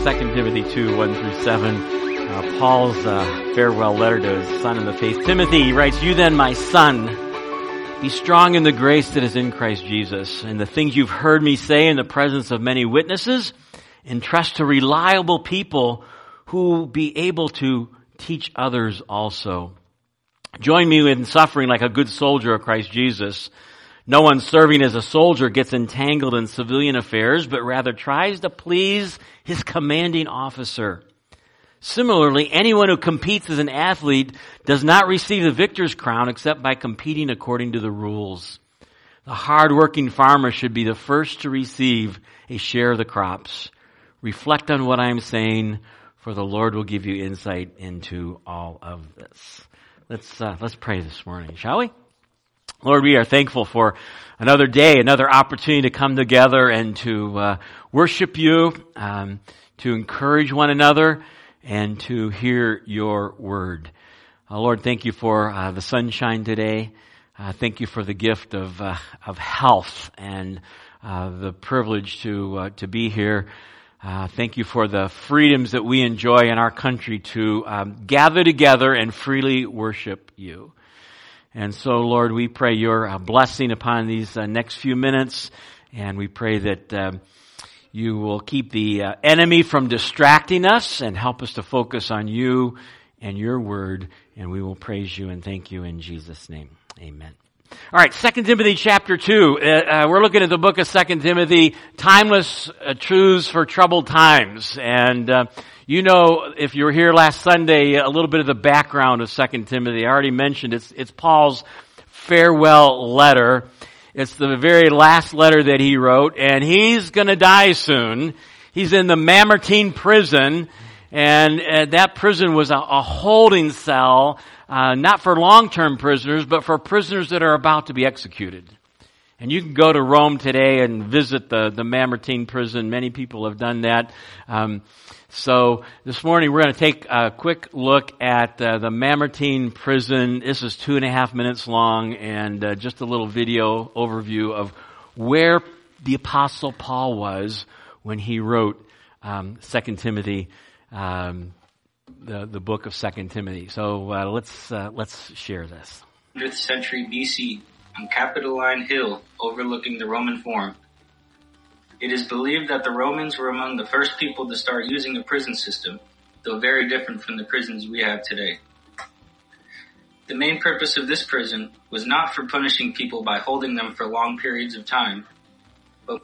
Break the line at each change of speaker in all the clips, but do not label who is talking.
2 Timothy 2, 1 through 7. Uh, Paul's uh, farewell letter to his son in the faith, Timothy. He writes, You then, my son, be strong in the grace that is in Christ Jesus, and the things you've heard me say in the presence of many witnesses, entrust to reliable people who be able to teach others also. Join me in suffering like a good soldier of Christ Jesus. No one serving as a soldier gets entangled in civilian affairs, but rather tries to please his commanding officer. Similarly, anyone who competes as an athlete does not receive the victor's crown except by competing according to the rules. The hardworking farmer should be the first to receive a share of the crops. Reflect on what I'm saying, for the Lord will give you insight into all of this. Let's uh, let's pray this morning, shall we? Lord, we are thankful for another day, another opportunity to come together and to uh, worship you, um, to encourage one another, and to hear your word. Uh, Lord, thank you for uh, the sunshine today. Uh, thank you for the gift of uh, of health and the privilege to to be here. Uh, thank you for the freedoms that we enjoy in our country to um, gather together and freely worship you. And so, Lord, we pray your uh, blessing upon these uh, next few minutes, and we pray that um, you will keep the uh, enemy from distracting us and help us to focus on you and your word, and we will praise you and thank you in Jesus' name. Amen. All right, Second Timothy chapter 2. Uh, uh, we're looking at the book of Second Timothy, Timeless uh, Truths for Troubled Times. And uh, you know, if you were here last Sunday, a little bit of the background of Second Timothy. I already mentioned it's, it's Paul's farewell letter. It's the very last letter that he wrote, and he's gonna die soon. He's in the Mamertine prison, and uh, that prison was a, a holding cell uh, not for long-term prisoners, but for prisoners that are about to be executed. And you can go to Rome today and visit the, the Mamertine prison. Many people have done that. Um, so this morning we're going to take a quick look at uh, the Mamertine prison. This is two and a half minutes long and uh, just a little video overview of where the apostle Paul was when he wrote um, 2 Timothy um, the, the book of Second Timothy. So uh, let's uh, let's share this.
100th century BC, on Capitoline Hill, overlooking the Roman Forum. It is believed that the Romans were among the first people to start using a prison system, though very different from the prisons we have today. The main purpose of this prison was not for punishing people by holding them for long periods of time, but,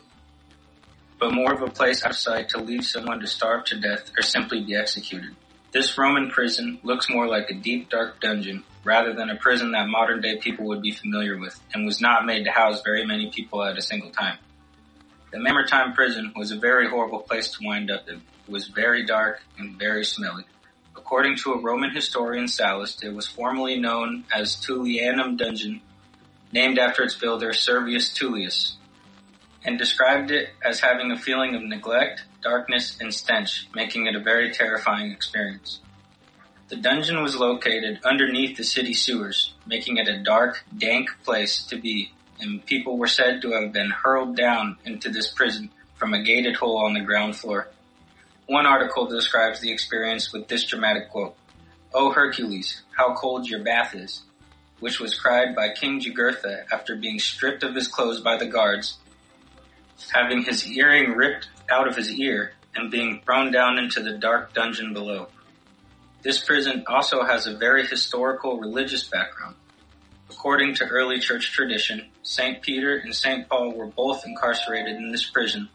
but more of a place outside to leave someone to starve to death or simply be executed. This Roman prison looks more like a deep dark dungeon rather than a prison that modern day people would be familiar with and was not made to house very many people at a single time. The Mamertine prison was a very horrible place to wind up in. It was very dark and very smelly. According to a Roman historian Sallust, it was formerly known as Tullianum Dungeon, named after its builder Servius Tullius, and described it as having a feeling of neglect, darkness, and stench, making it a very terrifying experience. The dungeon was located underneath the city sewers, making it a dark, dank place to be, and people were said to have been hurled down into this prison from a gated hole on the ground floor. One article describes the experience with this dramatic quote, O Hercules, how cold your bath is, which was cried by King Jugurtha after being stripped of his clothes by the guards having his earring ripped out of his ear and being thrown down into the dark dungeon below. This prison also has a very historical religious background. According to early church tradition, St. Peter and St. Paul were both incarcerated in this prison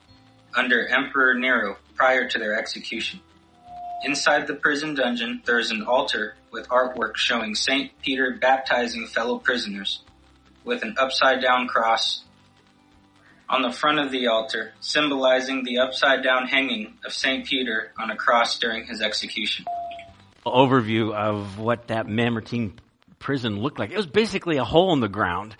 under Emperor Nero prior to their execution. Inside the prison dungeon, there is an altar with artwork showing St. Peter baptizing fellow prisoners with an upside down cross on the front of the altar, symbolizing the upside down hanging of St. Peter on a cross during his execution.
Overview of what that Mamertine prison looked like. It was basically a hole in the ground.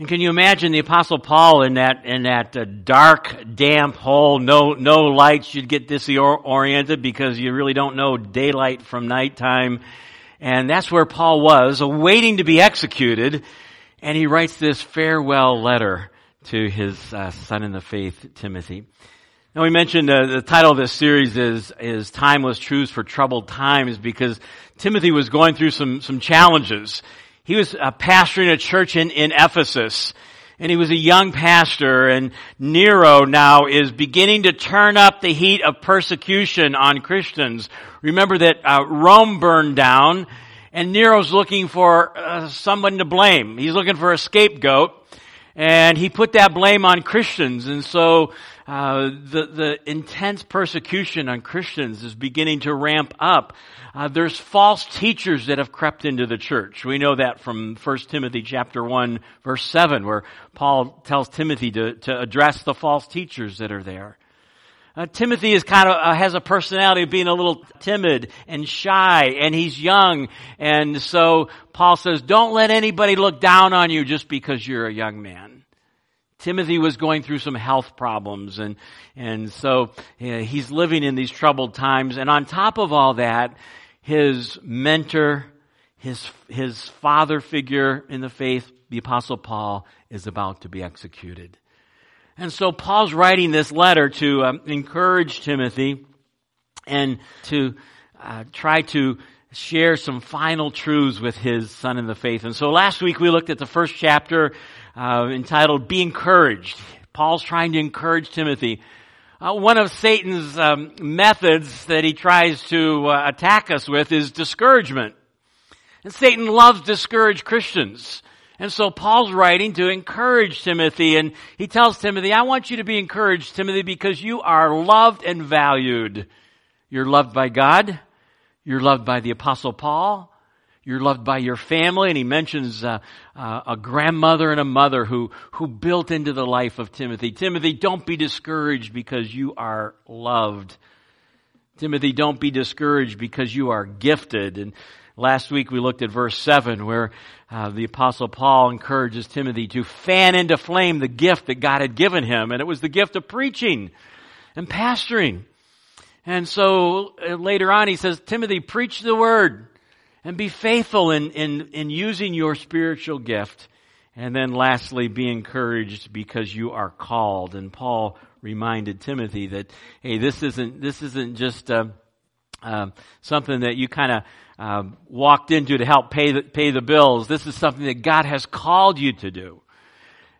And can you imagine the apostle Paul in that, in that uh, dark, damp hole, no, no lights, you'd get disoriented because you really don't know daylight from nighttime. And that's where Paul was, waiting to be executed. And he writes this farewell letter to his uh, son in the faith, Timothy. Now we mentioned uh, the title of this series is, is Timeless Truths for Troubled Times because Timothy was going through some, some challenges. He was uh, pastoring a church in, in Ephesus and he was a young pastor and Nero now is beginning to turn up the heat of persecution on Christians. Remember that uh, Rome burned down and Nero's looking for uh, someone to blame. He's looking for a scapegoat and he put that blame on Christians and so uh, the the intense persecution on Christians is beginning to ramp up. Uh, there's false teachers that have crept into the church. We know that from 1 Timothy chapter 1 verse 7 where Paul tells Timothy to, to address the false teachers that are there. Uh, Timothy is kind of uh, has a personality of being a little timid and shy, and he's young, and so Paul says, "Don't let anybody look down on you just because you're a young man." Timothy was going through some health problems and, and so he's living in these troubled times. And on top of all that, his mentor, his, his father figure in the faith, the apostle Paul, is about to be executed. And so Paul's writing this letter to um, encourage Timothy and to uh, try to share some final truths with his son in the faith. And so last week we looked at the first chapter uh, entitled Be Encouraged. Paul's trying to encourage Timothy. Uh, one of Satan's um, methods that he tries to uh, attack us with is discouragement. And Satan loves discouraged Christians. And so Paul's writing to encourage Timothy and he tells Timothy, I want you to be encouraged, Timothy, because you are loved and valued. You're loved by God. You're loved by the apostle Paul. You're loved by your family, and he mentions uh, uh, a grandmother and a mother who who built into the life of Timothy. Timothy, don't be discouraged because you are loved. Timothy, don't be discouraged because you are gifted. And last week we looked at verse seven, where uh, the apostle Paul encourages Timothy to fan into flame the gift that God had given him, and it was the gift of preaching and pastoring. And so uh, later on he says, Timothy, preach the word and be faithful in, in, in using your spiritual gift. And then lastly, be encouraged because you are called. And Paul reminded Timothy that, hey, this isn't, this isn't just, uh, uh, something that you kind of uh, walked into to help pay the, pay the bills. This is something that God has called you to do.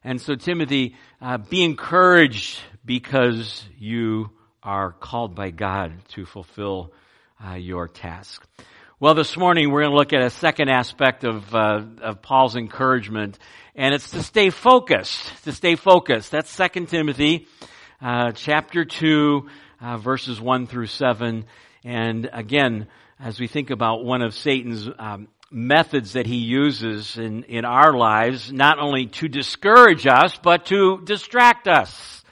And so, Timothy, uh, be encouraged because you are called by God to fulfill uh, your task. Well, this morning we're going to look at a second aspect of, uh, of Paul's encouragement, and it's to stay focused. To stay focused. That's Second Timothy, uh, chapter two, uh, verses one through seven. And again, as we think about one of Satan's um, methods that he uses in in our lives, not only to discourage us, but to distract us.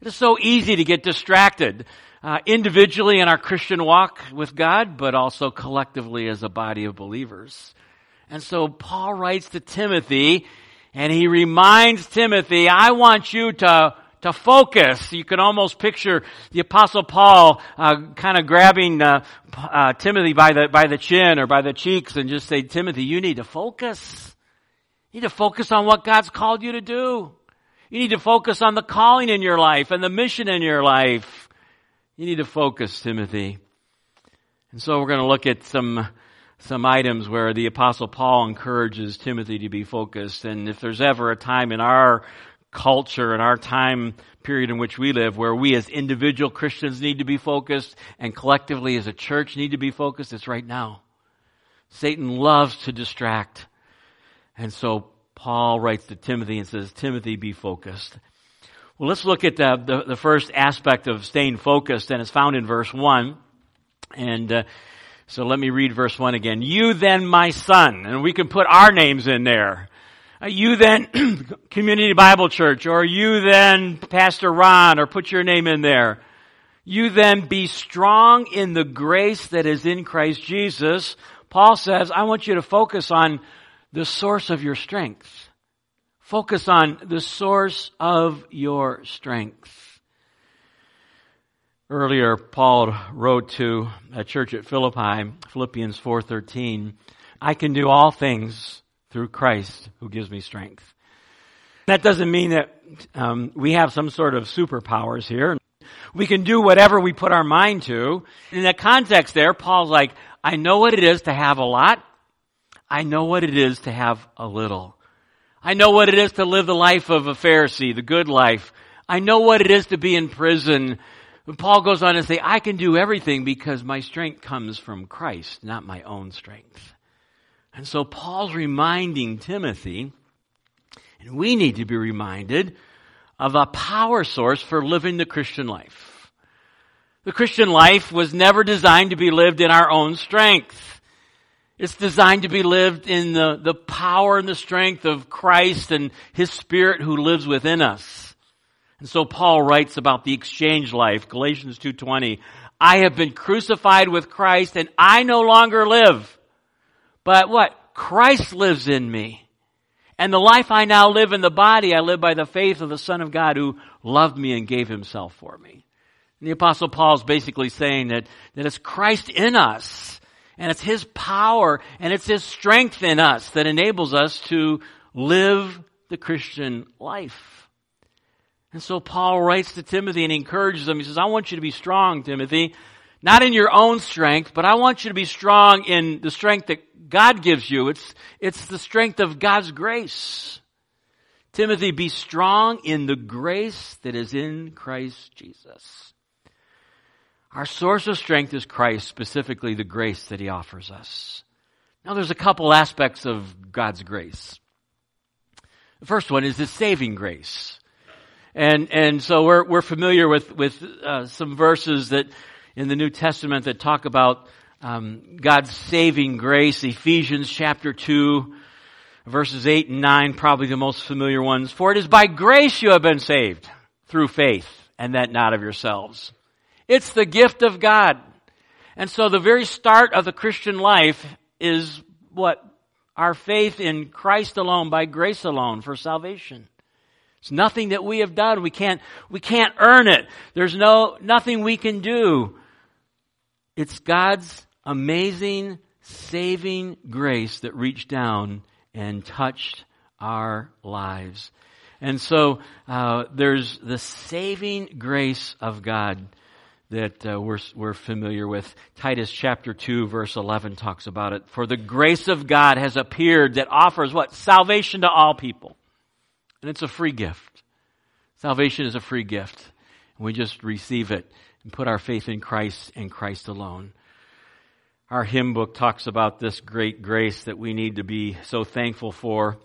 It is so easy to get distracted uh, individually in our Christian walk with God, but also collectively as a body of believers. And so Paul writes to Timothy, and he reminds Timothy, I want you to to focus. You can almost picture the apostle Paul uh, kind of grabbing uh, uh, Timothy by the by the chin or by the cheeks and just say, Timothy, you need to focus. You need to focus on what God's called you to do. You need to focus on the calling in your life and the mission in your life. You need to focus, Timothy. And so we're going to look at some some items where the apostle Paul encourages Timothy to be focused. And if there's ever a time in our culture and our time period in which we live where we as individual Christians need to be focused and collectively as a church need to be focused, it's right now. Satan loves to distract. And so Paul writes to Timothy and says, Timothy, be focused. Well, let's look at the, the, the, first aspect of staying focused, and it's found in verse 1. And uh, so let me read verse 1 again. You then, my son, and we can put our names in there. Uh, you then, Community Bible Church, or you then, Pastor Ron, or put your name in there. You then be strong in the grace that is in Christ Jesus. Paul says, I want you to focus on the source of your strength. Focus on the source of your strength. Earlier, Paul wrote to a church at Philippi, Philippians 4.13, I can do all things through Christ who gives me strength. That doesn't mean that um, we have some sort of superpowers here. we can do whatever we put our mind to. In that context there, Paul's like, I know what it is to have a lot. I know what it is to have a little. I know what it is to live the life of a Pharisee, the good life. I know what it is to be in prison. Paul goes on to say, I can do everything because my strength comes from Christ, not my own strength. And so Paul's reminding Timothy, and we need to be reminded of a power source for living the Christian life. The Christian life was never designed to be lived in our own strength. It's designed to be lived in the, the power and the strength of Christ and His Spirit who lives within us. And so Paul writes about the exchange life, Galatians 2.20. I have been crucified with Christ and I no longer live. But what? Christ lives in me. And the life I now live in the body, I live by the faith of the Son of God who loved me and gave himself for me. And the apostle Paul is basically saying that, that it's Christ in us and it's His power and it's His strength in us that enables us to live the Christian life. And so Paul writes to Timothy and encourages him. He says, I want you to be strong, Timothy, not in your own strength, but I want you to be strong in the strength that God gives you. It's, it's the strength of God's grace. Timothy, be strong in the grace that is in Christ Jesus. Our source of strength is Christ, specifically the grace that He offers us. Now there's a couple aspects of God's grace. The first one is His saving grace. And, and so we're, we're familiar with, with uh, some verses that in the New Testament that talk about um, God's saving grace. Ephesians chapter 2, verses 8 and 9, probably the most familiar ones. For it is by grace you have been saved through faith, and that not of yourselves. It's the gift of God. And so the very start of the Christian life is what? Our faith in Christ alone, by grace alone, for salvation. It's nothing that we have done. We can't, we can't earn it. There's no, nothing we can do. It's God's amazing, saving grace that reached down and touched our lives. And so, uh, there's the saving grace of God that uh, we're, we're familiar with. Titus chapter 2 verse 11 talks about it. For the grace of God has appeared that offers what? Salvation to all people. And it's a free gift. Salvation is a free gift. And we just receive it and put our faith in Christ and Christ alone. Our hymn book talks about this great grace that we need to be so thankful for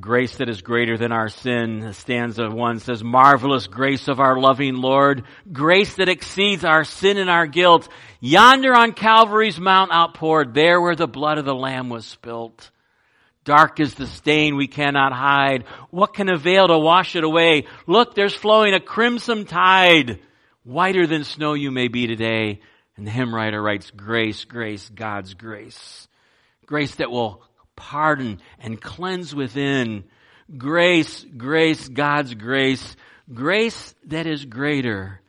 grace that is greater than our sin. Stanza one says, marvelous grace of our loving Lord, grace that exceeds our sin and our guilt. Yonder on Calvary's mount outpoured, there where the blood of the Lamb was spilt. Dark is the stain we cannot hide. What can avail to wash it away? Look, there's flowing a crimson tide. Whiter than snow you may be today. And the hymn writer writes, grace, grace, God's grace. Grace that will pardon and cleanse within. Grace, grace, God's grace, grace that is greater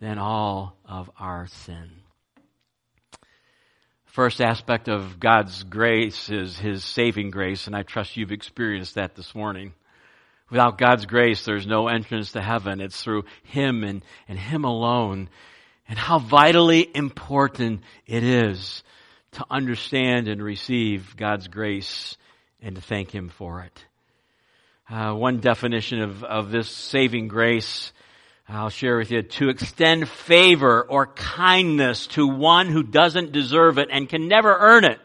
than all of our sin. First aspect of God's grace is His saving grace, and I trust you've experienced that this morning. Without God's grace, there's no entrance to heaven. It's through Him and, and Him alone. And how vitally important it is to understand and receive God's grace and to thank Him for it. Uh, one definition of, of this saving grace I'll share with you to extend favor or kindness to one who doesn't deserve it and can never earn it.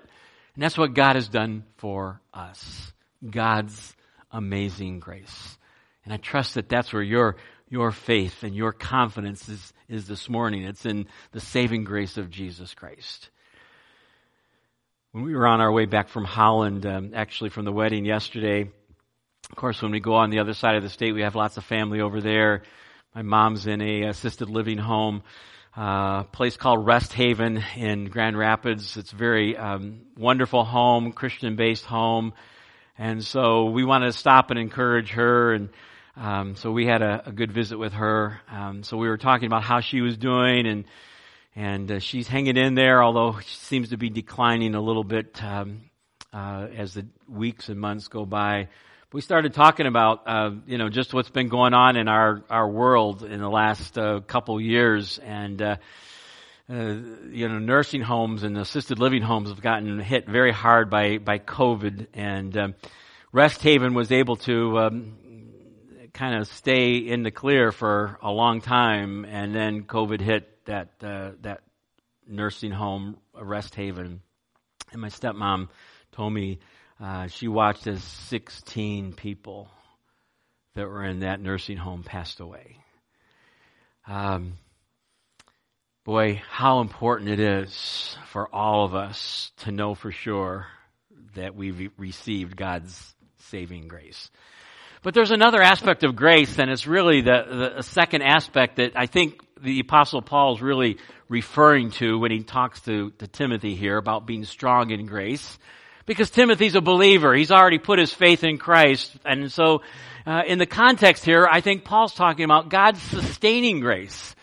And that's what God has done for us. God's amazing grace. And I trust that that's where your, your faith and your confidence is, is this morning. It's in the saving grace of Jesus Christ. When we were on our way back from Holland, um, actually from the wedding yesterday, of course, when we go on the other side of the state, we have lots of family over there. My mom's in a assisted living home, uh, place called Rest Haven in Grand Rapids. It's a very um, wonderful home, Christian-based home, and so we wanted to stop and encourage her and. Um, so we had a, a, good visit with her. Um, so we were talking about how she was doing, and and uh, she's hanging in there, although she seems to be declining a little bit um, uh, as the weeks and months go by. we started talking about, uh, you know, just what's been going on in our, our world in the last uh, couple years. And, uh, uh, you know, nursing homes and assisted living homes have gotten hit very hard by, by COVID. And um, Rest Haven was able to um, kind of stay in the clear for a long time. And then COVID hit that, uh, that nursing home, Rest Haven. And my stepmom told me, uh, she watched as 16 people that were in that nursing home passed away. Um, boy, how important it is for all of us to know for sure that we've received God's saving grace. But there's another aspect of grace, and it's really the, the second aspect that I think the Apostle Paul is really referring to when he talks to, to Timothy here about being strong in grace. Because Timothy's a believer. He's already put his faith in Christ. And so, uh, in the context here, I think Paul's talking about God's sustaining grace.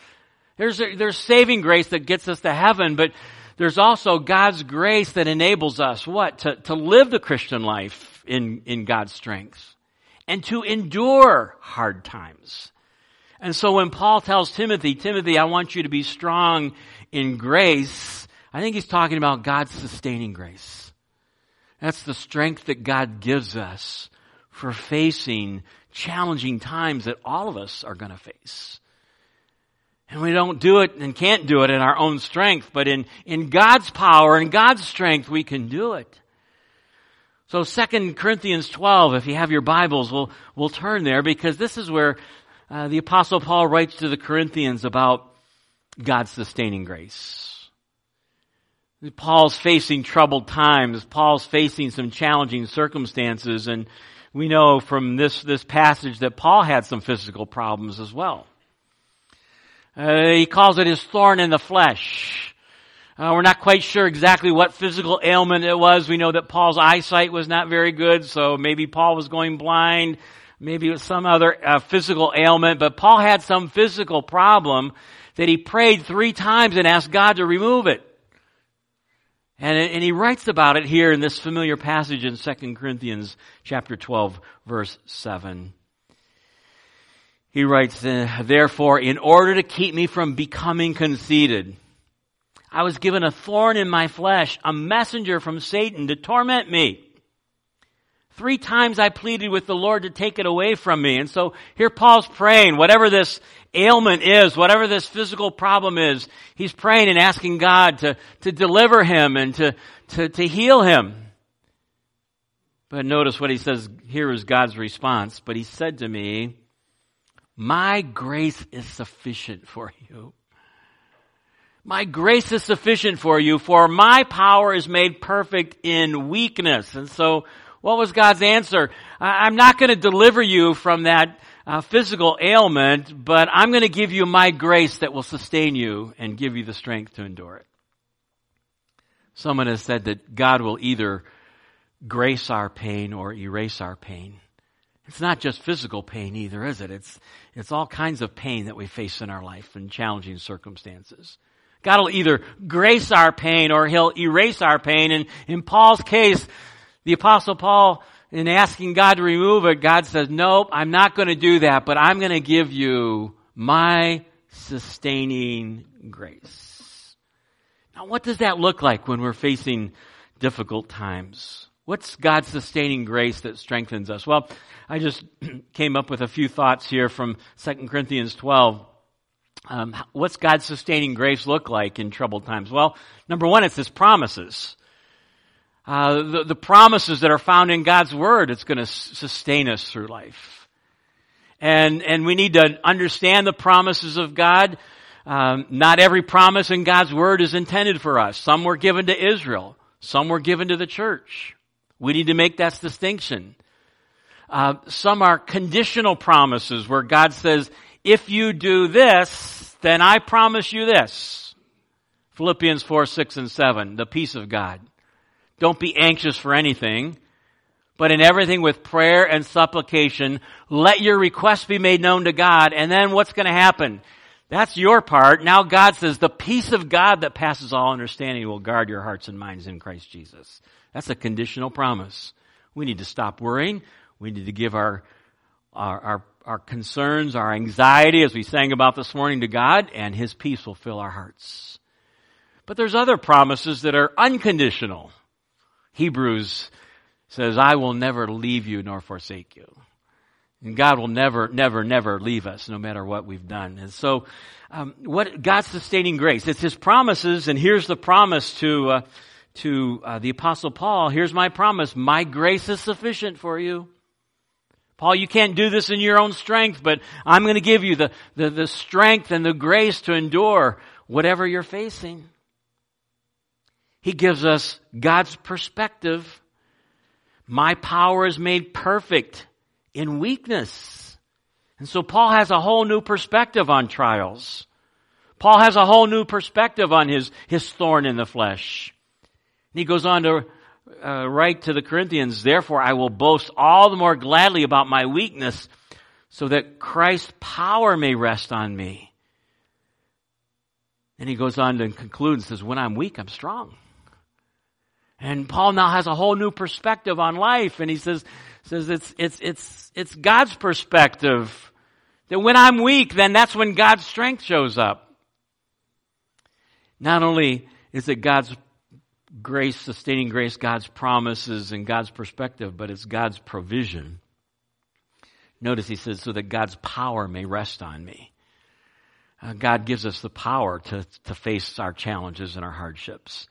There's, there's saving grace that gets us to heaven, but there's also God's grace that enables us, what? To, to live the Christian life in, in God's strength. And to endure hard times. And so when Paul tells Timothy, Timothy, I want you to be strong in grace, I think he's talking about God's sustaining grace. That's the strength that God gives us for facing challenging times that all of us are going to face. And we don't do it and can't do it in our own strength, but in, in God's power and God's strength, we can do it. So 2 Corinthians 12, if you have your Bibles, we'll, we'll turn there because this is where uh, the apostle Paul writes to the Corinthians about God's sustaining grace. Paul's facing troubled times. Paul's facing some challenging circumstances. And we know from this, this passage that Paul had some physical problems as well. Uh, he calls it his thorn in the flesh. Uh, we're not quite sure exactly what physical ailment it was. We know that Paul's eyesight was not very good, so maybe Paul was going blind. Maybe it was some other uh, physical ailment, but Paul had some physical problem that he prayed three times and asked God to remove it. And, and he writes about it here in this familiar passage in 2 Corinthians chapter 12 verse 7. He writes, therefore, in order to keep me from becoming conceited, I was given a thorn in my flesh, a messenger from Satan to torment me. Three times I pleaded with the Lord to take it away from me. And so here Paul's praying, whatever this ailment is, whatever this physical problem is, he's praying and asking God to, to deliver him and to, to, to heal him. But notice what he says here is God's response. But he said to me, my grace is sufficient for you. My grace is sufficient for you, for my power is made perfect in weakness. And so, what was God's answer? I'm not going to deliver you from that uh, physical ailment, but I'm going to give you my grace that will sustain you and give you the strength to endure it. Someone has said that God will either grace our pain or erase our pain. It's not just physical pain either, is it? It's, it's all kinds of pain that we face in our life in challenging circumstances. God will either grace our pain or He'll erase our pain. And in Paul's case, the apostle Paul in asking God to remove it, God says, nope, I'm not going to do that, but I'm going to give you my sustaining grace. Now, what does that look like when we're facing difficult times? What's God's sustaining grace that strengthens us? Well, I just came up with a few thoughts here from 2 Corinthians 12. Um, what's God's sustaining grace look like in troubled times? Well, number one, it's His promises uh, the, the promises that are found in God's Word. It's going to sustain us through life. And, and we need to understand the promises of God. Um, not every promise in God's Word is intended for us. Some were given to Israel. Some were given to the church. We need to make that distinction. Uh, some are conditional promises where God says, if you do this, then I promise you this. Philippians 4, 6, and 7, the peace of God. Don't be anxious for anything, but in everything with prayer and supplication, let your requests be made known to God. And then what's going to happen? That's your part. Now God says the peace of God that passes all understanding will guard your hearts and minds in Christ Jesus. That's a conditional promise. We need to stop worrying. We need to give our, our, our, our concerns, our anxiety, as we sang about this morning, to God, and His peace will fill our hearts. But there's other promises that are unconditional. Hebrews says, I will never leave you nor forsake you. And God will never, never, never leave us, no matter what we've done. And so, um, what God's sustaining grace? It's His promises, and here's the promise to uh, to uh, the Apostle Paul. Here's my promise: My grace is sufficient for you. Paul, you can't do this in your own strength, but I'm going to give you the, the, the strength and the grace to endure whatever you're facing. He gives us God's perspective. My power is made perfect in weakness. And so Paul has a whole new perspective on trials. Paul has a whole new perspective on his, his thorn in the flesh. And he goes on to uh, write to the Corinthians, therefore I will boast all the more gladly about my weakness so that Christ's power may rest on me. And he goes on to conclude and says, when I'm weak, I'm strong. And Paul now has a whole new perspective on life. And he says, says it's, it's, it's, it's God's perspective. That when I'm weak, then that's when God's strength shows up. Not only is it God's grace, sustaining grace, God's promises and God's perspective, but it's God's provision. Notice he says, so that God's power may rest on me. Uh, God gives us the power to, to face our challenges and our hardships.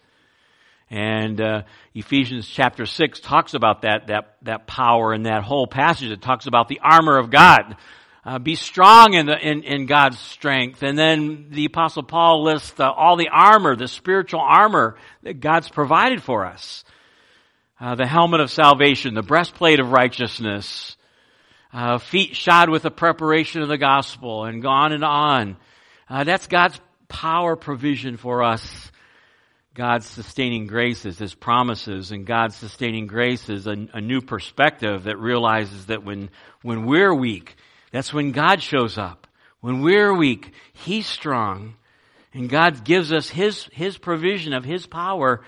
And uh, Ephesians chapter six talks about that that that power and that whole passage. It talks about the armor of God. Uh, be strong in, the, in, in God's strength. And then the apostle Paul lists uh, all the armor, the spiritual armor that God's provided for us. Uh, the helmet of salvation, the breastplate of righteousness, uh, feet shod with the preparation of the gospel, and on and on. Uh, that's God's power provision for us God's sustaining graces, His promises, and God's sustaining graces, a, a new perspective that realizes that when, when we're weak, that's when God shows up. When we're weak, He's strong. And God gives us His, His provision of His power.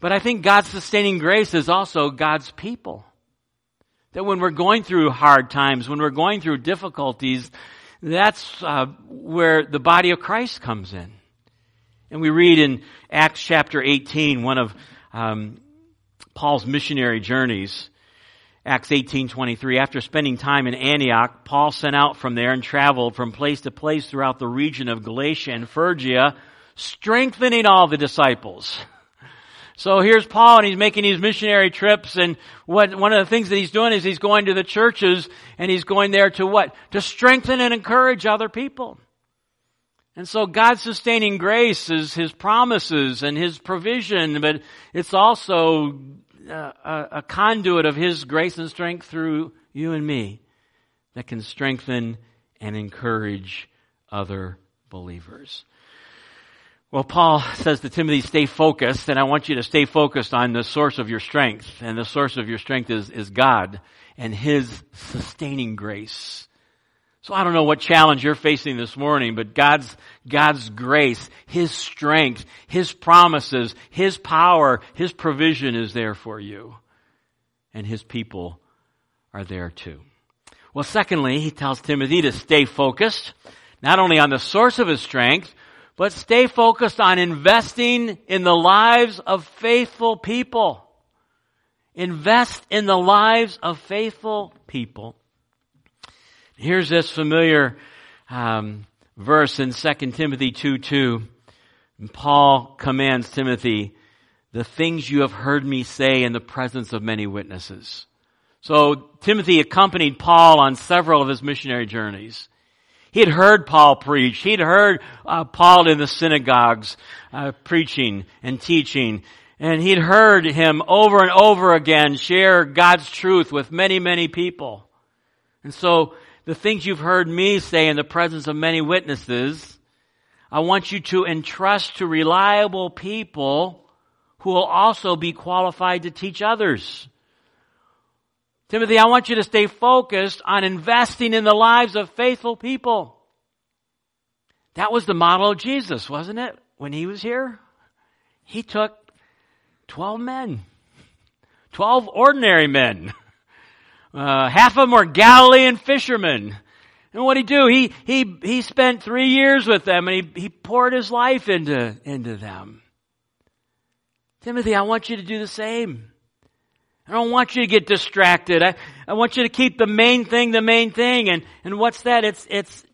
But I think God's sustaining grace is also God's people. That when we're going through hard times, when we're going through difficulties, that's uh, where the body of Christ comes in. And we read in Acts chapter 18, one of um, Paul's missionary journeys, Acts 18:23 after spending time in Antioch Paul sent out from there and traveled from place to place throughout the region of Galatia and Phrygia strengthening all the disciples. So here's Paul and he's making these missionary trips and what one of the things that he's doing is he's going to the churches and he's going there to what? To strengthen and encourage other people. And so God's sustaining grace is His promises and His provision, but it's also a, a conduit of His grace and strength through you and me that can strengthen and encourage other believers. Well, Paul says to Timothy, stay focused, and I want you to stay focused on the source of your strength. And the source of your strength is, is God and His sustaining grace. So I don't know what challenge you're facing this morning, but God's, God's grace, His strength, His promises, His power, His provision is there for you. And His people are there too. Well, secondly, he tells Timothy to stay focused, not only on the source of his strength, but stay focused on investing in the lives of faithful people. Invest in the lives of faithful people. Here's this familiar um, verse in 2 Timothy 2 2. Paul commands Timothy, the things you have heard me say in the presence of many witnesses. So Timothy accompanied Paul on several of his missionary journeys. He had heard Paul preach. He'd heard uh, Paul in the synagogues uh, preaching and teaching. And he'd heard him over and over again share God's truth with many, many people. And so the things you've heard me say in the presence of many witnesses, I want you to entrust to reliable people who will also be qualified to teach others. Timothy, I want you to stay focused on investing in the lives of faithful people. That was the model of Jesus, wasn't it? When he was here, he took 12 men, 12 ordinary men. Uh, half of them were Galilean fishermen. And what did he do? He, he, he spent three years with them and he, he poured his life into, into them. Timothy, I want you to do the same. I don't want you to get distracted. I, I want you to keep the main thing the main thing. And, and what's that? It's, it's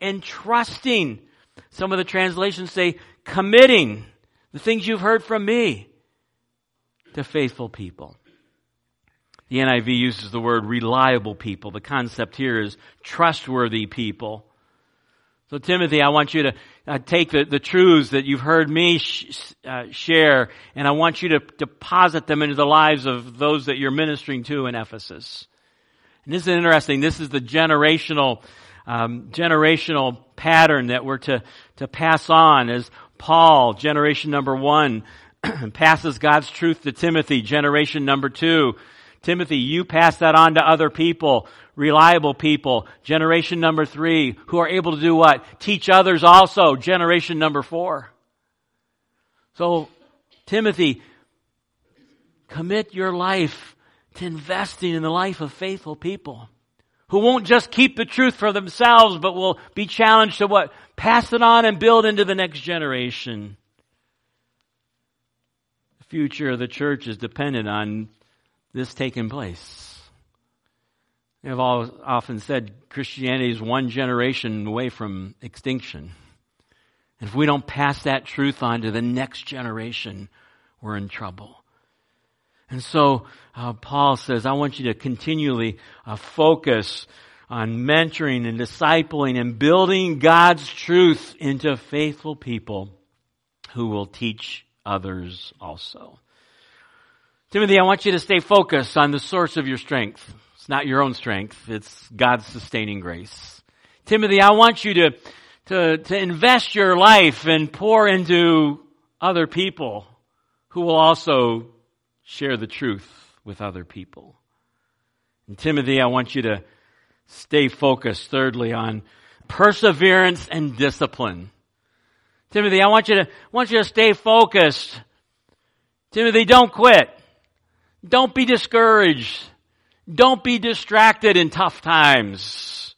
entrusting. Some of the translations say committing the things you've heard from me to faithful people. The NIV uses the word reliable people. The concept here is trustworthy people. So Timothy, I want you to uh, take the, the truths that you've heard me sh- uh, share and I want you to deposit them into the lives of those that you're ministering to in Ephesus. And this is interesting. This is the generational, um, generational pattern that we're to, to pass on as Paul, generation number one, passes God's truth to Timothy, generation number two, Timothy, you pass that on to other people, reliable people. Generation number three, who are able to do what? Teach others also. Generation number four. So, Timothy, commit your life to investing in the life of faithful people who won't just keep the truth for themselves, but will be challenged to what? Pass it on and build into the next generation. The future of the church is dependent on this taking place. I've all often said Christianity is one generation away from extinction. And if we don't pass that truth on to the next generation, we're in trouble. And so uh, Paul says, I want you to continually uh, focus on mentoring and discipling and building God's truth into faithful people who will teach others also. Timothy, I want you to stay focused on the source of your strength. It's not your own strength. It's God's sustaining grace. Timothy, I want you to, to, to invest your life and pour into other people who will also share the truth with other people. And Timothy, I want you to stay focused thirdly on perseverance and discipline. Timothy, I want you to, want you to stay focused. Timothy, don't quit. Don't be discouraged. Don't be distracted in tough times.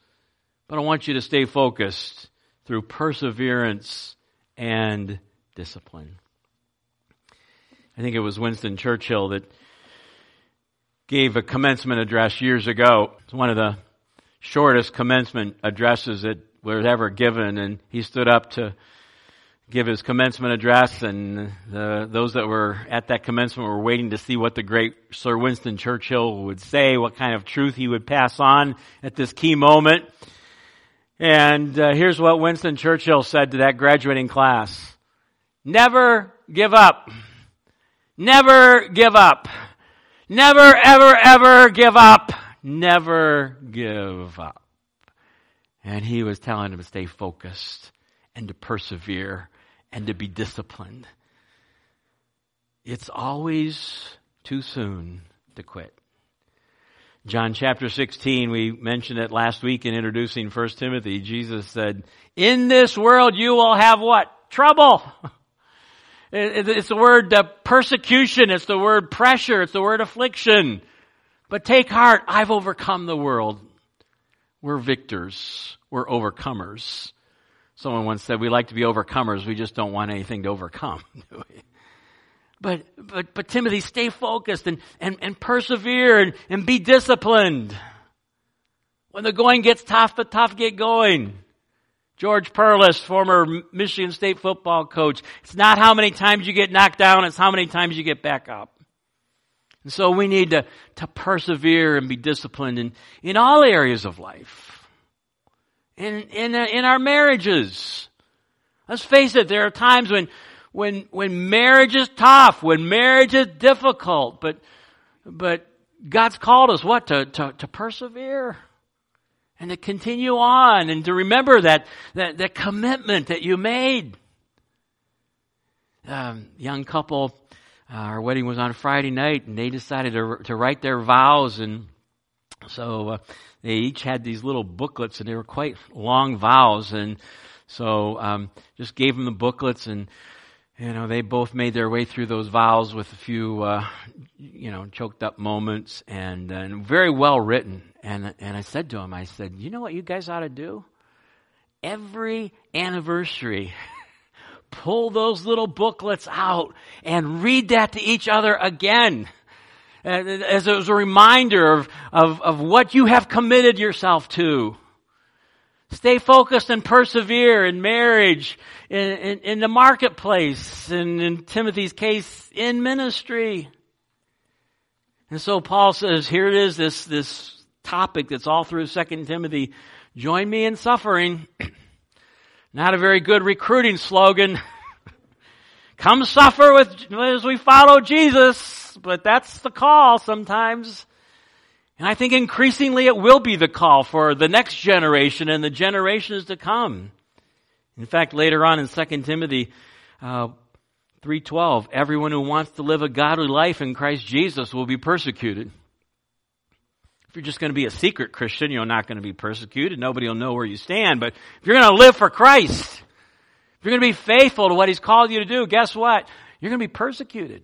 But I want you to stay focused through perseverance and discipline. I think it was Winston Churchill that gave a commencement address years ago. It's one of the shortest commencement addresses that was ever given, and he stood up to give his commencement address, and the, those that were at that commencement were waiting to see what the great Sir Winston Churchill would say, what kind of truth he would pass on at this key moment. And uh, here's what Winston Churchill said to that graduating class. Never give up. Never give up. Never, ever, ever give up. Never give up. And he was telling them to stay focused and to persevere and to be disciplined. It's always too soon to quit. John chapter 16, we mentioned it last week in introducing 1 Timothy. Jesus said, in this world you will have what? Trouble. It's the word uh, persecution. It's the word pressure. It's the word affliction. But take heart. I've overcome the world. We're victors. We're overcomers. Someone once said, we like to be overcomers, we just don't want anything to overcome, But, but, but Timothy, stay focused and, and, and persevere and, and be disciplined. When the going gets tough, the tough get going. George Perles, former Michigan State football coach, it's not how many times you get knocked down, it's how many times you get back up. And so we need to, to persevere and be disciplined in, in all areas of life in, in, in our marriages. Let's face it, there are times when, when, when marriage is tough, when marriage is difficult, but, but God's called us what? To, to, to persevere and to continue on and to remember that, that, that commitment that you made. Um, young couple, uh, our wedding was on Friday night and they decided to, to write their vows and so uh, they each had these little booklets and they were quite long vows and so um, just gave them the booklets and you know, they both made their way through those vows with a few, uh, you know, choked up moments and, and very well written. And, and I said to him, I said, you know what you guys ought to do? Every anniversary, pull those little booklets out and read that to each other again. As a reminder of, of, of what you have committed yourself to. Stay focused and persevere in marriage, in, in, in the marketplace, and in Timothy's case, in ministry. And so Paul says, here it is, this, this topic that's all through Second Timothy. Join me in suffering. Not a very good recruiting slogan. Come suffer with, as we follow Jesus, but that's the call sometimes. And I think increasingly it will be the call for the next generation and the generations to come. In fact, later on in 2 Timothy uh, 3.12, everyone who wants to live a godly life in Christ Jesus will be persecuted. If you're just going to be a secret Christian, you're not going to be persecuted. Nobody will know where you stand. But if you're going to live for Christ, you're going to be faithful to what He's called you to do, guess what? You're going to be persecuted.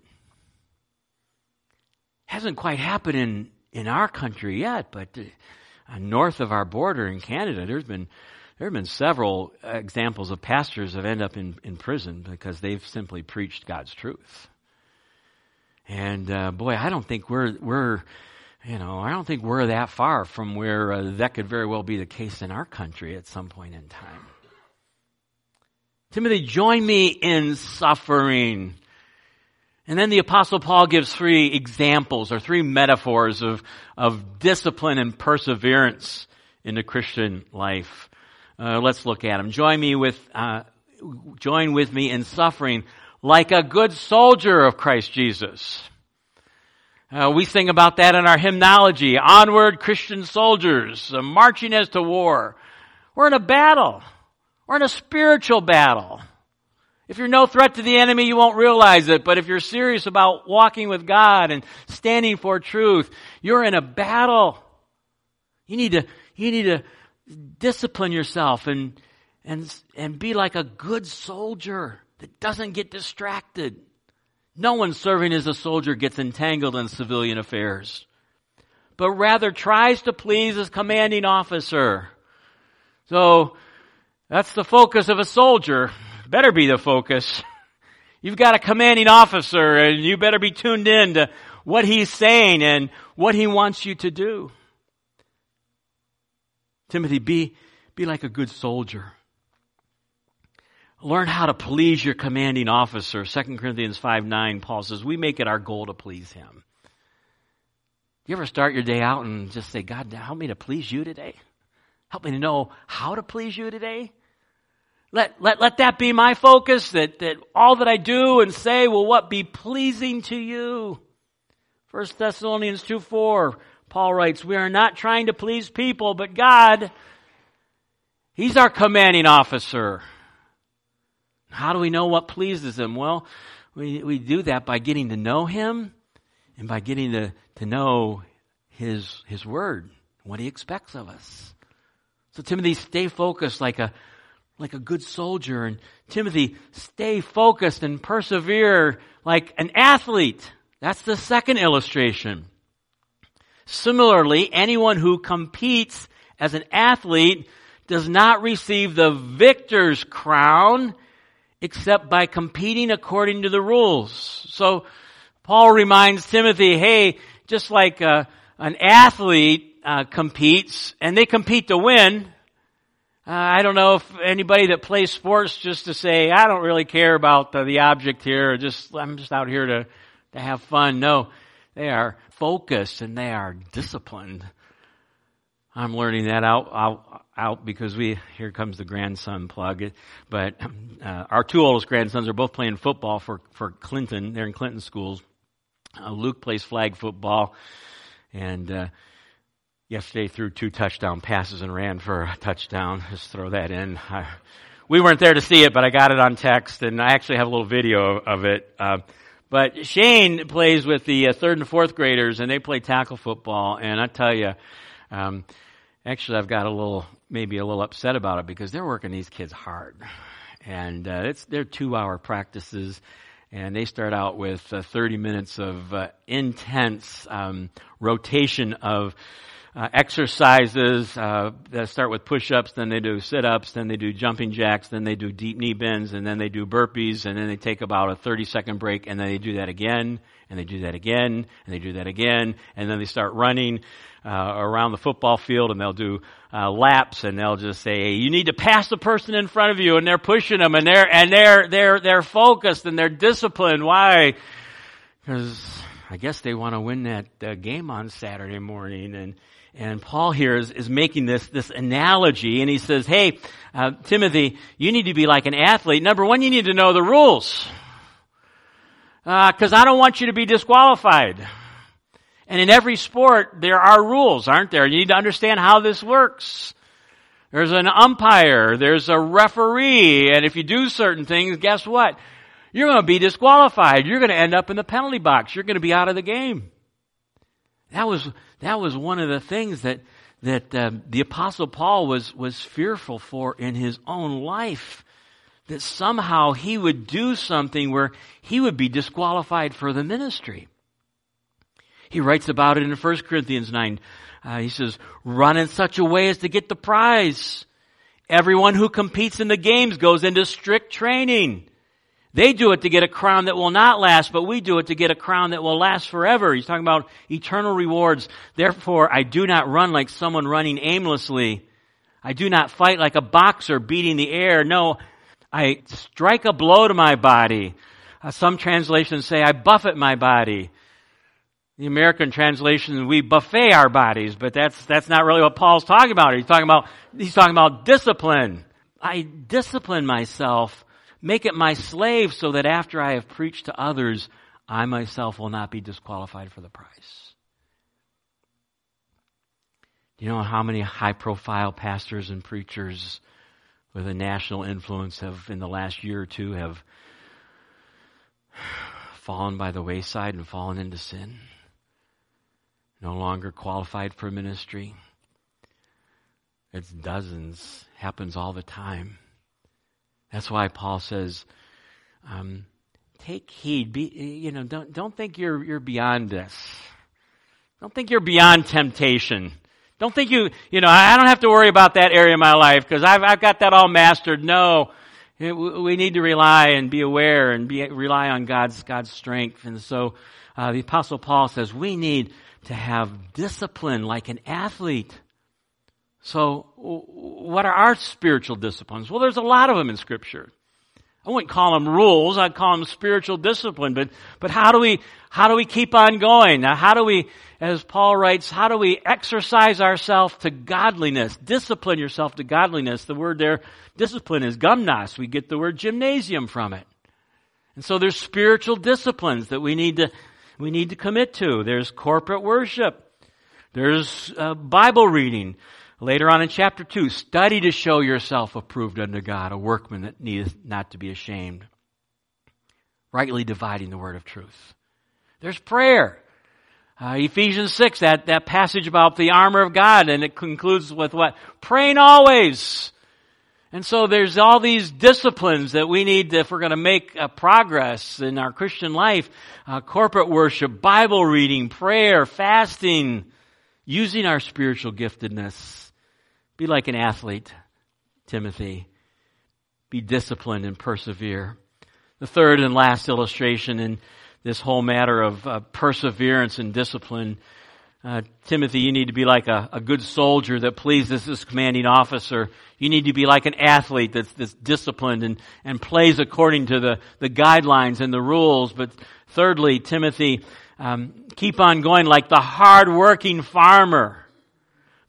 Hasn't quite happened in in our country yet, but uh, north of our border in Canada, there's been there have been several examples of pastors that end up in, in prison because they've simply preached God's truth. And uh, boy, I don't think we're we're you know I don't think we're that far from where uh, that could very well be the case in our country at some point in time. Timothy, join me in suffering. And then the apostle Paul gives three examples or three metaphors of, of discipline and perseverance in the Christian life. Uh, let's look at them. Join me with, uh, join with me in suffering like a good soldier of Christ Jesus. Uh, we sing about that in our hymnology. Onward, Christian soldiers, uh, marching as to war. We're in a battle. We're in a spiritual battle. If you're no threat to the enemy, you won't realize it. But if you're serious about walking with God and standing for truth, you're in a battle. You need to, you need to discipline yourself and, and, and be like a good soldier that doesn't get distracted. No one serving as a soldier gets entangled in civilian affairs, but rather tries to please his commanding officer. So, that's the focus of a soldier better be the focus. You've got a commanding officer and you better be tuned in to what he's saying and what he wants you to do. Timothy, be, be like a good soldier. Learn how to please your commanding officer. 2 Corinthians 5 9, Paul says, we make it our goal to please him. You ever start your day out and just say, God, help me to please you today? Help me to know how to please you today? Let, let, let that be my focus, that, that all that I do and say will what be pleasing to you. 1 Thessalonians 2 4, Paul writes, We are not trying to please people, but God. He's our commanding officer. How do we know what pleases him? Well, we, we do that by getting to know him and by getting to, to know his, his word, what he expects of us. So Timothy, stay focused like a, like a good soldier. And Timothy, stay focused and persevere like an athlete. That's the second illustration. Similarly, anyone who competes as an athlete does not receive the victor's crown except by competing according to the rules. So Paul reminds Timothy, hey, just like uh, an athlete uh, competes and they compete to win, uh, I don't know if anybody that plays sports just to say, I don't really care about the, the object here, or just, I'm just out here to, to have fun. No, they are focused and they are disciplined. I'm learning that out, out, out because we, here comes the grandson plug. But, uh, our two oldest grandsons are both playing football for, for Clinton. They're in Clinton schools. Uh, Luke plays flag football and, uh, yesterday threw two touchdown passes and ran for a touchdown. Just throw that in. I, we weren't there to see it, but I got it on text, and I actually have a little video of it. Uh, but Shane plays with the uh, third and fourth graders, and they play tackle football. And I tell you, um, actually, I've got a little, maybe a little upset about it because they're working these kids hard. And uh, it's they're two-hour practices, and they start out with uh, 30 minutes of uh, intense um, rotation of uh, exercises uh, that start with push-ups, then they do sit-ups, then they do jumping jacks, then they do deep knee bends, and then they do burpees, and then they take about a 30-second break, and then they do that again, and they do that again, and they do that again, and then they start running uh, around the football field, and they'll do uh, laps, and they'll just say, hey, "You need to pass the person in front of you," and they're pushing them, and they're and they're they're they're focused and they're disciplined. Why? Because I guess they want to win that uh, game on Saturday morning, and and Paul here is, is making this, this analogy, and he says, hey, uh, Timothy, you need to be like an athlete. Number one, you need to know the rules. Because uh, I don't want you to be disqualified. And in every sport, there are rules, aren't there? You need to understand how this works. There's an umpire, there's a referee, and if you do certain things, guess what? You're going to be disqualified. You're going to end up in the penalty box. You're going to be out of the game. That was, that was one of the things that, that uh, the apostle Paul was, was fearful for in his own life. That somehow he would do something where he would be disqualified for the ministry. He writes about it in 1 Corinthians 9. Uh, he says, run in such a way as to get the prize. Everyone who competes in the games goes into strict training. They do it to get a crown that will not last, but we do it to get a crown that will last forever. He's talking about eternal rewards. Therefore, I do not run like someone running aimlessly. I do not fight like a boxer beating the air. No, I strike a blow to my body. Uh, some translations say I buffet my body. The American translation, we buffet our bodies, but that's, that's not really what Paul's talking about. He's talking about, he's talking about discipline. I discipline myself Make it my slave so that after I have preached to others, I myself will not be disqualified for the prize. You know how many high profile pastors and preachers with a national influence have, in the last year or two, have fallen by the wayside and fallen into sin? No longer qualified for ministry? It's dozens, happens all the time. That's why Paul says, um, take heed. Be, you know, don't, don't think you're, you're beyond this. Don't think you're beyond temptation. Don't think you, you know, I don't have to worry about that area of my life because I've, I've got that all mastered. No. We need to rely and be aware and be, rely on God's, God's strength. And so, uh, the apostle Paul says we need to have discipline like an athlete. So, what are our spiritual disciplines? Well, there's a lot of them in Scripture. I wouldn't call them rules. I'd call them spiritual discipline. But, but how do we, how do we keep on going? Now, how do we, as Paul writes, how do we exercise ourselves to godliness? Discipline yourself to godliness. The word there, discipline is gymnos. We get the word gymnasium from it. And so there's spiritual disciplines that we need to, we need to commit to. There's corporate worship. There's uh, Bible reading. Later on in chapter 2, study to show yourself approved unto God, a workman that needeth not to be ashamed. Rightly dividing the word of truth. There's prayer. Uh, Ephesians 6, that, that passage about the armor of God, and it concludes with what? Praying always. And so there's all these disciplines that we need if we're going to make progress in our Christian life. Uh, corporate worship, Bible reading, prayer, fasting, using our spiritual giftedness. Be like an athlete, Timothy. Be disciplined and persevere. The third and last illustration in this whole matter of uh, perseverance and discipline. Uh, Timothy, you need to be like a, a, good soldier that pleases his commanding officer. You need to be like an athlete that's, that's disciplined and, and plays according to the, the guidelines and the rules. But thirdly, Timothy, um, keep on going like the hardworking farmer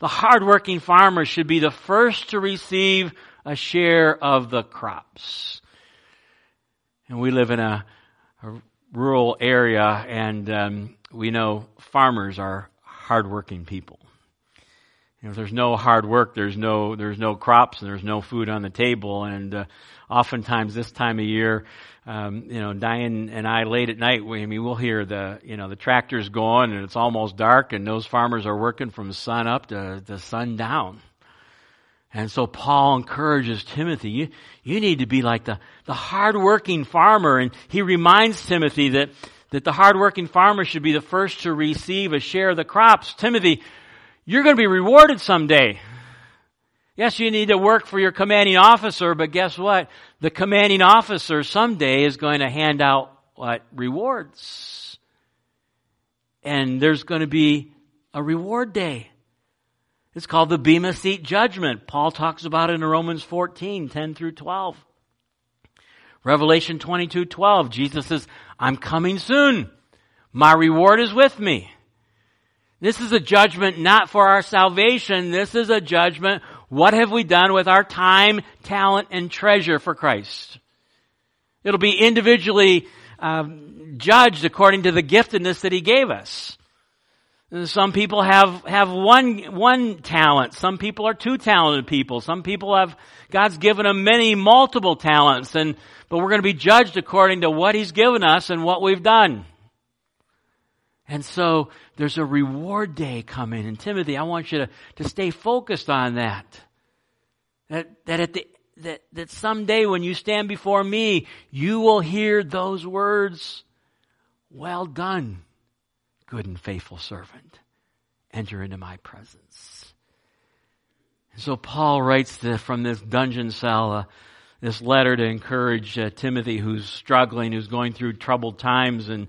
the hardworking farmer should be the first to receive a share of the crops. And we live in a, a rural area, and um, we know farmers are hardworking people. You know, there's no hard work, there's no there's no crops, and there's no food on the table. And uh, oftentimes, this time of year, um, you know, Diane and I late at night, we, I mean, we'll hear the, you know, the tractors going and it's almost dark and those farmers are working from sun up to, to sun down. And so Paul encourages Timothy, you, you need to be like the, the hardworking farmer. And he reminds Timothy that, that the hardworking farmer should be the first to receive a share of the crops. Timothy, you're going to be rewarded someday. Yes, you need to work for your commanding officer, but guess what? The commanding officer someday is going to hand out what? Rewards. And there's going to be a reward day. It's called the Bema Seat Judgment. Paul talks about it in Romans 14, 10 through 12. Revelation 22, 12, Jesus says, I'm coming soon. My reward is with me. This is a judgment not for our salvation. This is a judgment. What have we done with our time, talent, and treasure for Christ? It'll be individually um, judged according to the giftedness that He gave us. Some people have, have one, one talent. Some people are two talented people. Some people have, God's given them many multiple talents and, but we're going to be judged according to what He's given us and what we've done. And so there's a reward day coming. And Timothy, I want you to, to stay focused on that. That, that at the, that, that someday when you stand before me, you will hear those words, well done good and faithful servant, enter into my presence. And so Paul writes the, from this dungeon cell uh, this letter to encourage uh, Timothy who's struggling, who's going through troubled times and,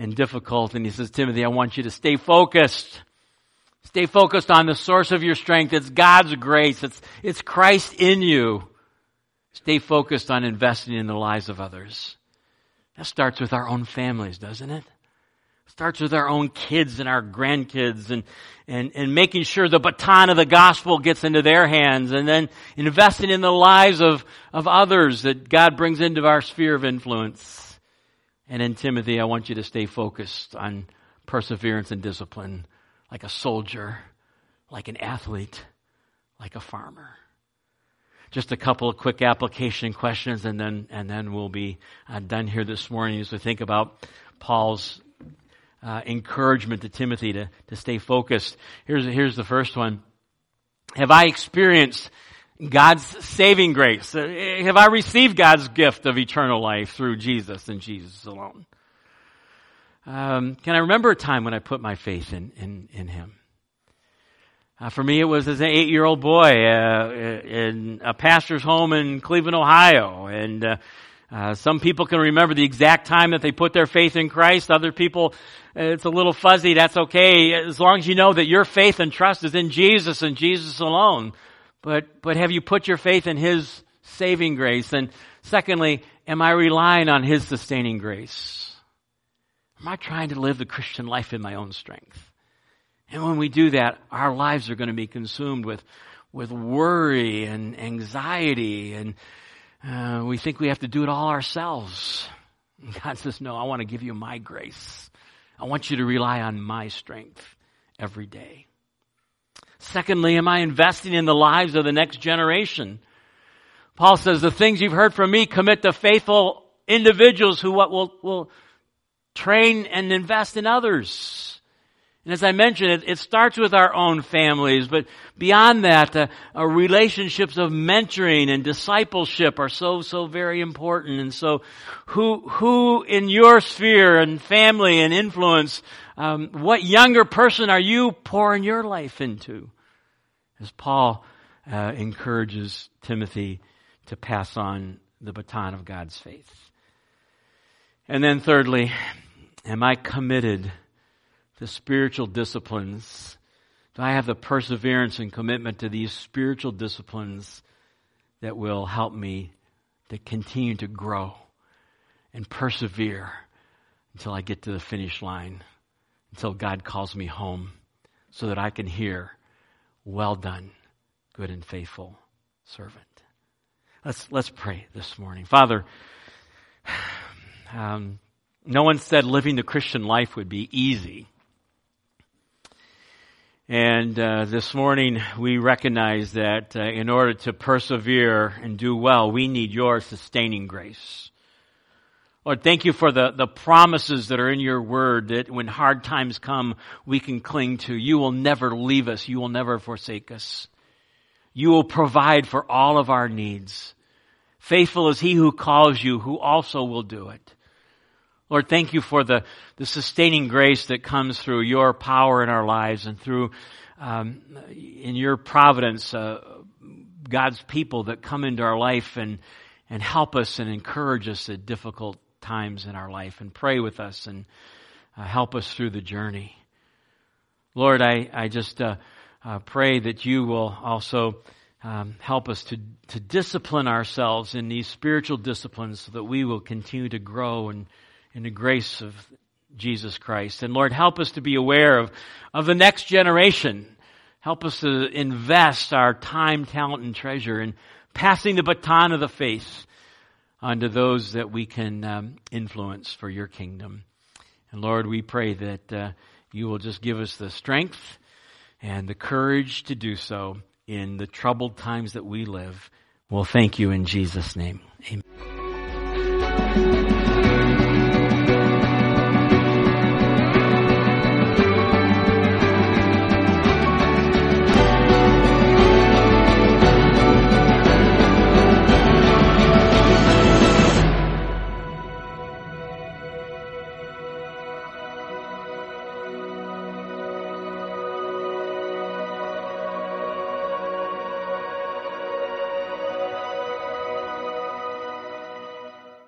and difficult. And he says, Timothy, I want you to stay focused. Stay focused on the source of your strength. It's God's grace. It's, it's Christ in you. Stay focused on investing in the lives of others. That starts with our own families, doesn't it? starts with our own kids and our grandkids and, and, and making sure the baton of the gospel gets into their hands and then investing in the lives of, of others that God brings into our sphere of influence. And in Timothy, I want you to stay focused on perseverance and discipline like a soldier, like an athlete, like a farmer. Just a couple of quick application questions and then, and then we'll be uh, done here this morning as we think about Paul's uh, encouragement to Timothy to, to stay focused. Here's, here's the first one. Have I experienced God's saving grace? Uh, have I received God's gift of eternal life through Jesus and Jesus alone? Um, can I remember a time when I put my faith in, in, in Him? Uh, for me, it was as an eight-year-old boy uh, in a pastor's home in Cleveland, Ohio, and uh, uh, some people can remember the exact time that they put their faith in Christ. Other people, uh, it's a little fuzzy. That's okay. As long as you know that your faith and trust is in Jesus and Jesus alone. But, but have you put your faith in His saving grace? And secondly, am I relying on His sustaining grace? Am I trying to live the Christian life in my own strength? And when we do that, our lives are going to be consumed with, with worry and anxiety and, uh, we think we have to do it all ourselves. And God says, no, I want to give you my grace. I want you to rely on my strength every day. Secondly, am I investing in the lives of the next generation? Paul says, the things you've heard from me commit to faithful individuals who will, will train and invest in others. And as I mentioned, it, it, starts with our own families, but beyond that, uh, relationships of mentoring and discipleship are so, so very important. And so, who, who in your sphere and family and influence, um, what younger person are you pouring your life into? As Paul uh, encourages Timothy to pass on the baton of God's faith. And then thirdly, am I committed the spiritual disciplines? Do I have the perseverance and commitment to these spiritual disciplines that will help me to continue to grow and persevere until I get to the finish line, until God calls me home, so that I can hear, Well done, good and faithful servant. Let's, let's pray this morning. Father, um, no one said living the Christian life would be easy. And uh, this morning we recognize that uh, in order to persevere and do well, we need your sustaining grace. Lord, thank you for the, the promises that are in your word that when hard times come, we can cling to. You will never leave us. You will never forsake us. you will provide for all of our needs. Faithful is he who calls you, who also will do it. Lord, thank you for the, the sustaining grace that comes through your power in our lives and through, um, in your providence, uh, God's people that come into our life and, and help us and encourage us at difficult times in our life and pray with us and uh, help us through the journey. Lord, I, I just uh, uh, pray that you will also um, help us to, to discipline ourselves in these spiritual disciplines so that we will continue to grow and in the grace of Jesus Christ. And Lord, help us to be aware of, of the next generation. Help us to invest our time, talent, and treasure in passing the baton of the faith onto those that we can um, influence for your kingdom. And Lord, we pray that uh, you will just give us the strength and the courage to do so in the troubled times that we live. Well, thank you in Jesus' name. Amen.